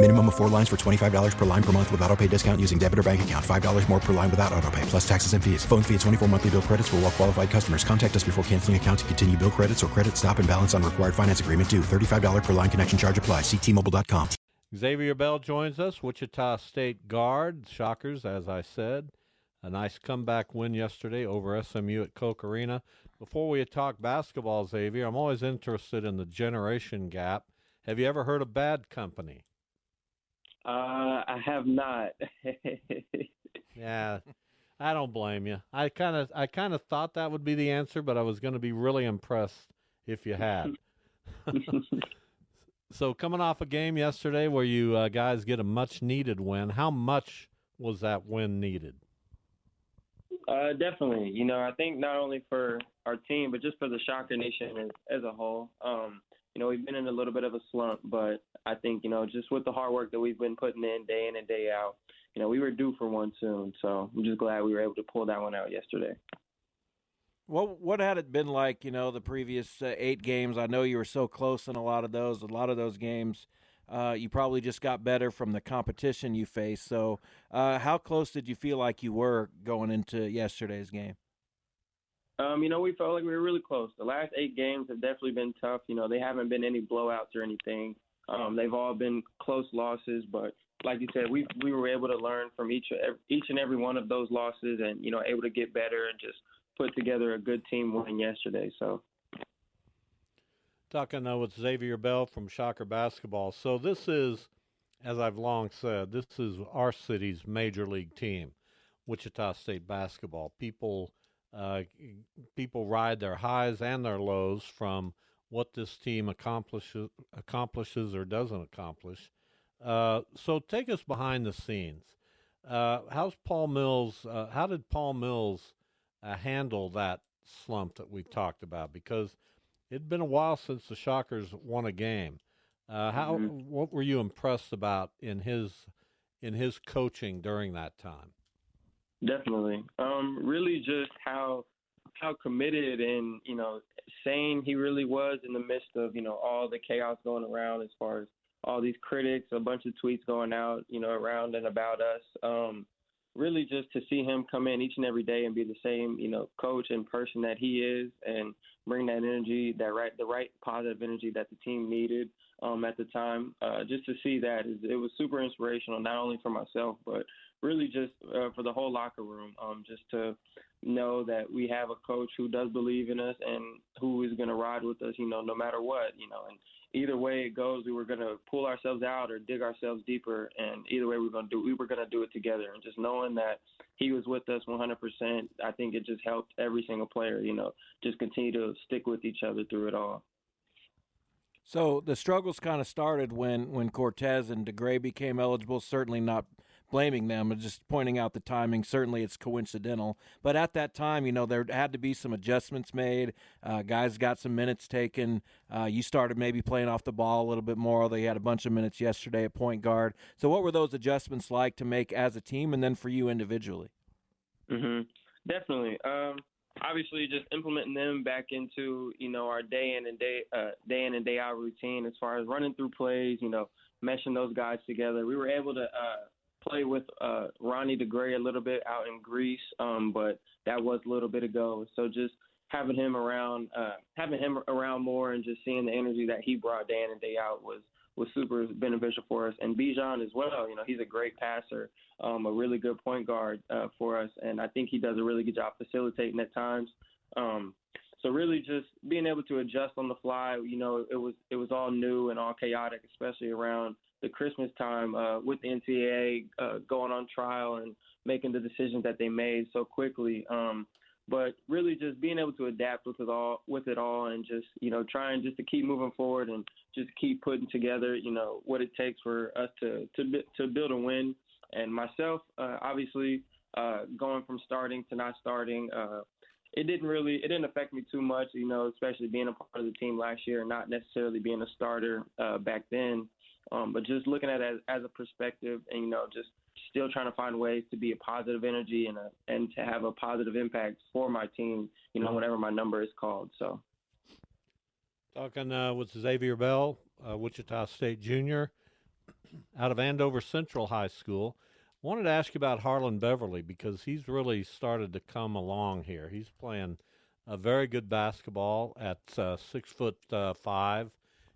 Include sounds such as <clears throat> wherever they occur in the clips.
Minimum of four lines for $25 per line per month with auto pay discount using debit or bank account. $5 more per line without auto pay, plus taxes and fees. Phone fee at 24 monthly bill credits for all well qualified customers. Contact us before canceling account to continue bill credits or credit stop and balance on required finance agreement due. $35 per line connection charge apply. Ctmobile.com. Xavier Bell joins us, Wichita State guard. Shockers, as I said. A nice comeback win yesterday over SMU at Koch Arena. Before we talk basketball, Xavier, I'm always interested in the generation gap. Have you ever heard of Bad Company? Uh, I have not. <laughs> yeah, I don't blame you. I kind of, I kind of thought that would be the answer, but I was going to be really impressed if you had. <laughs> so, coming off a game yesterday where you uh, guys get a much-needed win, how much was that win needed? Uh, definitely. You know, I think not only for our team, but just for the Shocker Nation as, as a whole. Um, you know, we've been in a little bit of a slump, but I think, you know, just with the hard work that we've been putting in day in and day out, you know, we were due for one soon. So I'm just glad we were able to pull that one out yesterday. What what had it been like? You know, the previous uh, eight games. I know you were so close in a lot of those. A lot of those games, uh, you probably just got better from the competition you faced. So, uh, how close did you feel like you were going into yesterday's game? Um, you know, we felt like we were really close. The last eight games have definitely been tough. You know, they haven't been any blowouts or anything. Um, they've all been close losses, but like you said, we we were able to learn from each each and every one of those losses, and you know, able to get better and just put together a good team win yesterday. So. Talking now with Xavier Bell from Shocker Basketball. So this is, as I've long said, this is our city's major league team, Wichita State basketball. People, uh, people ride their highs and their lows from what this team accomplishes, accomplishes or doesn't accomplish. Uh, so take us behind the scenes. Uh, how's Paul Mills? Uh, how did Paul Mills uh, handle that slump that we've talked about? Because it'd been a while since the Shockers won a game. Uh, how? Mm-hmm. What were you impressed about in his in his coaching during that time? Definitely. Um, really, just how how committed and you know sane he really was in the midst of you know all the chaos going around as far as all these critics, a bunch of tweets going out, you know, around and about us. Um, really, just to see him come in each and every day and be the same, you know, coach and person that he is, and bring that energy, that right, the right positive energy that the team needed um, at the time. Uh, just to see that, it was super inspirational, not only for myself, but really just uh, for the whole locker room. Um, just to know that we have a coach who does believe in us and who is going to ride with us, you know, no matter what, you know, and either way it goes, we were going to pull ourselves out or dig ourselves deeper. And either way we're going to do, we were going to do it together. And just knowing that he was with us 100%, I think it just helped every single player, you know, just continue to stick with each other through it all. So the struggles kind of started when, when Cortes and DeGray became eligible. Certainly not blaming them and just pointing out the timing. Certainly, it's coincidental. But at that time, you know, there had to be some adjustments made. Uh, guys got some minutes taken. Uh, you started maybe playing off the ball a little bit more, although you had a bunch of minutes yesterday at point guard. So, what were those adjustments like to make as a team, and then for you individually? Mm-hmm. Definitely. Um, obviously, just implementing them back into you know our day in and day uh, day in and day out routine as far as running through plays. You know, meshing those guys together. We were able to uh, play with uh, Ronnie DeGray a little bit out in Greece, um, but that was a little bit ago. So just having him around, uh, having him around more, and just seeing the energy that he brought day in and day out was was super beneficial for us. And Bijan as well. You know, he's a great passer, um, a really good point guard uh, for us, and I think he does a really good job facilitating at times. Um, so really, just being able to adjust on the fly. You know, it was it was all new and all chaotic, especially around the Christmas time uh, with the NCAA uh, going on trial and making the decisions that they made so quickly. Um, but really, just being able to adapt with it all, with it all, and just you know trying just to keep moving forward and just keep putting together, you know, what it takes for us to to to build a win. And myself, uh, obviously, uh, going from starting to not starting, uh, it didn't really it didn't affect me too much, you know, especially being a part of the team last year and not necessarily being a starter uh, back then. Um, but just looking at it as, as a perspective and you know just still trying to find ways to be a positive energy and a, and to have a positive impact for my team, you know, whenever my number is called. So talking uh, with Xavier Bell, uh, Wichita State junior, <clears throat> out of Andover Central High School. Wanted to ask you about Harlond Beverly because he's really started to come along here. He's playing a very good basketball at uh, six foot uh, five.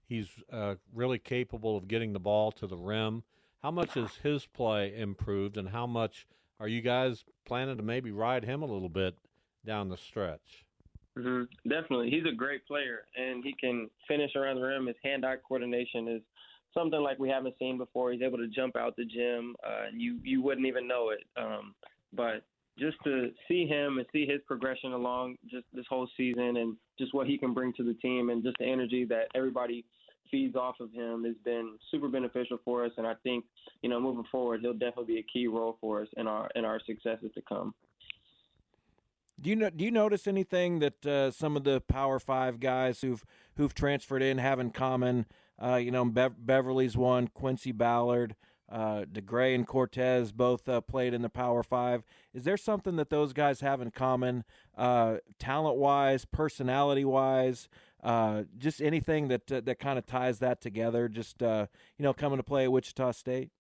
He's uh, really capable of getting the ball to the rim. How much has his play improved, and how much are you guys planning to maybe ride him a little bit down the stretch? Mm-hmm. Definitely, he's a great player, and he can finish around the rim. His hand-eye coordination is something like we haven't seen before. He's able to jump out the gym, uh, and you you wouldn't even know it. Um, but just to see him and see his progression along just this whole season, and just what he can bring to the team, and just the energy that everybody feeds off of him has been super beneficial for us. And I think you know moving forward, he'll definitely be a key role for us in our in our successes to come. Do you know? Do you notice anything that uh, some of the Power Five guys who've who've transferred in have in common? Uh, you know, Be- Beverly's one, Quincy Ballard, uh, DeGray, and Cortes both uh, played in the Power Five. Is there something that those guys have in common, uh, talent wise, personality wise? Uh, just anything that uh, that kind of ties that together. Just you know, coming to play at Wichita State.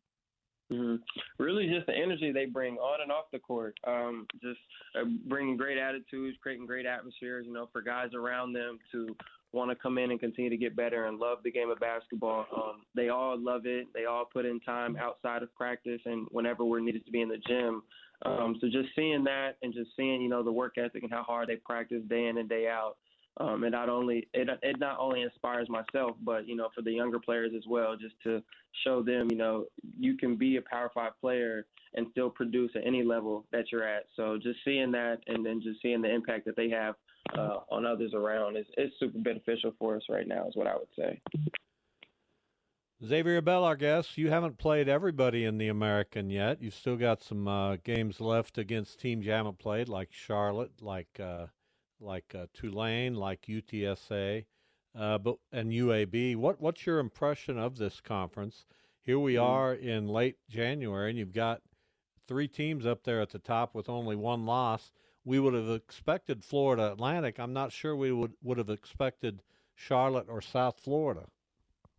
Mm-hmm. Really, just the energy they bring on and off the court. Um, just uh, bringing great attitudes, creating great atmospheres. You know, for guys around them to want to come in and continue to get better and love the game of basketball. Um, they all love it. They all put in time outside of practice and whenever we're needed to be in the gym. Um, so just seeing that and just seeing, you know, the work ethic and how hard they practice day in and day out. Um, it not only it it not only inspires myself, but you know for the younger players as well, just to show them, you know, you can be a Power Five player and still produce at any level that you're at. So just seeing that, and then just seeing the impact that they have uh, on others around is, is super beneficial for us right now, is what I would say. Xavier Bell, our guest, you haven't played everybody in the American yet. You've still got some uh, games left against teams you haven't played, like Charlotte, like uh, like uh, Tulane, like UTSA, uh, but and UAB. What what's your impression of this conference? Here we mm-hmm. are in late January, and you've got three teams up there at the top with only one loss we would have expected Florida Atlantic. I'm not sure we would would have expected Charlotte or South Florida.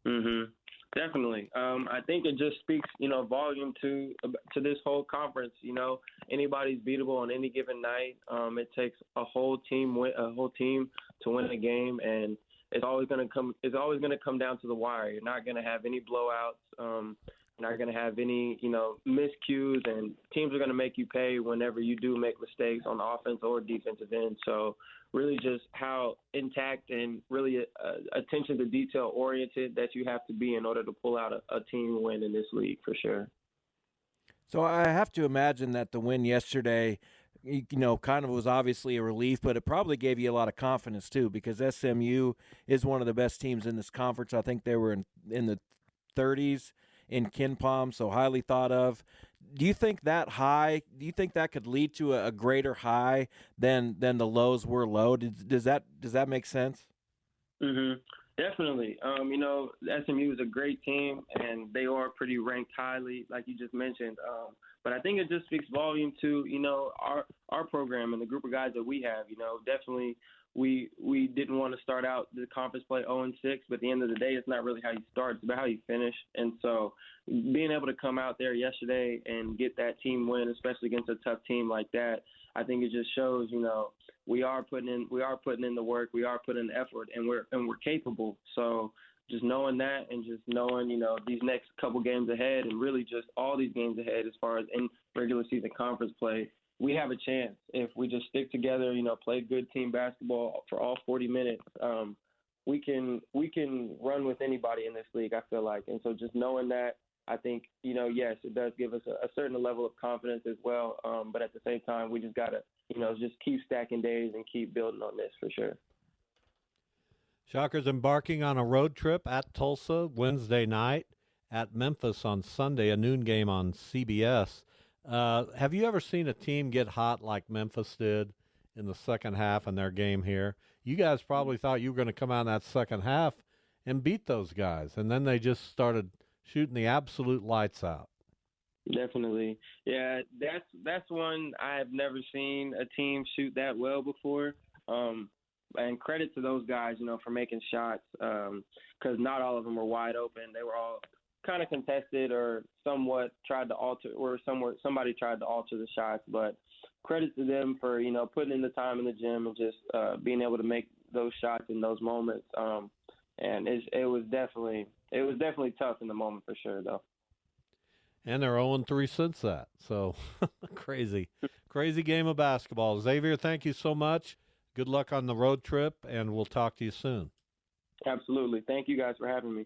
Mhm. Definitely. Um, I think it just speaks, you know, volume to to this whole conference. You know, anybody's beatable on any given night. Um, it takes a whole team a whole team to win a game, and it's always going to come. It's always going to come down to the wire. You're not going to have any blowouts. Um, not going to have any, you know, miscues, and teams are going to make you pay whenever you do make mistakes on the offense or defensive end. So, really, just how intact and really uh, attention to detail oriented that you have to be in order to pull out a, a team win in this league for sure. So, I have to imagine that the win yesterday you know, kind of was obviously a relief, but it probably gave you a lot of confidence too, because SMU is one of the best teams in this conference. I think they were in in the 30s in KenPom, so highly thought of. Do you think that high? Do you think that could lead to a, a greater high than than the lows were low? Does, does that does that make sense? Mm-hmm. Definitely. Um, you know, SMU is a great team, and they are pretty ranked highly, like you just mentioned. Um, but I think it just speaks volume to you know our our program and the group of guys that we have. You know, definitely we we didn't want to start out the conference play 0 and 6, but at the end of the day, it's not really how you start; it's about how you finish. And so, being able to come out there yesterday and get that team win, especially against a tough team like that, I think it just shows, you know, we are putting in we are putting in the work, we are putting in the effort, and we're and we're capable. So just knowing that and just knowing, you know, these next couple games ahead and really just all these games ahead as far as in regular season conference play, we have a chance if we just stick together. You know, play good team basketball for all 40 minutes. Um, we can we can run with anybody in this league. I feel like, and so just knowing that, I think you know, yes, it does give us a, a certain level of confidence as well. Um, but at the same time, we just gotta you know just keep stacking days and keep building on this for sure. Shockers embarking on a road trip at Tulsa Wednesday night, at Memphis on Sunday, a noon game on CBS. Uh, have you ever seen a team get hot like Memphis did in the second half in their game here? You guys probably thought you were going to come out in that second half and beat those guys, and then they just started shooting the absolute lights out. Definitely, yeah. That's that's one I have never seen a team shoot that well before. Um, and credit to those guys, you know, for making shots because um, not all of them were wide open. They were all kind of contested or somewhat tried to alter or somewhere somebody tried to alter the shots. But credit to them for you know putting in the time in the gym and just uh, being able to make those shots in those moments. Um, and it, it was definitely it was definitely tough in the moment for sure though. And they're 0 3 since that. So <laughs> crazy, crazy game of basketball. Xavier, thank you so much. Good luck on the road trip, and we'll talk to you soon. Absolutely. Thank you guys for having me.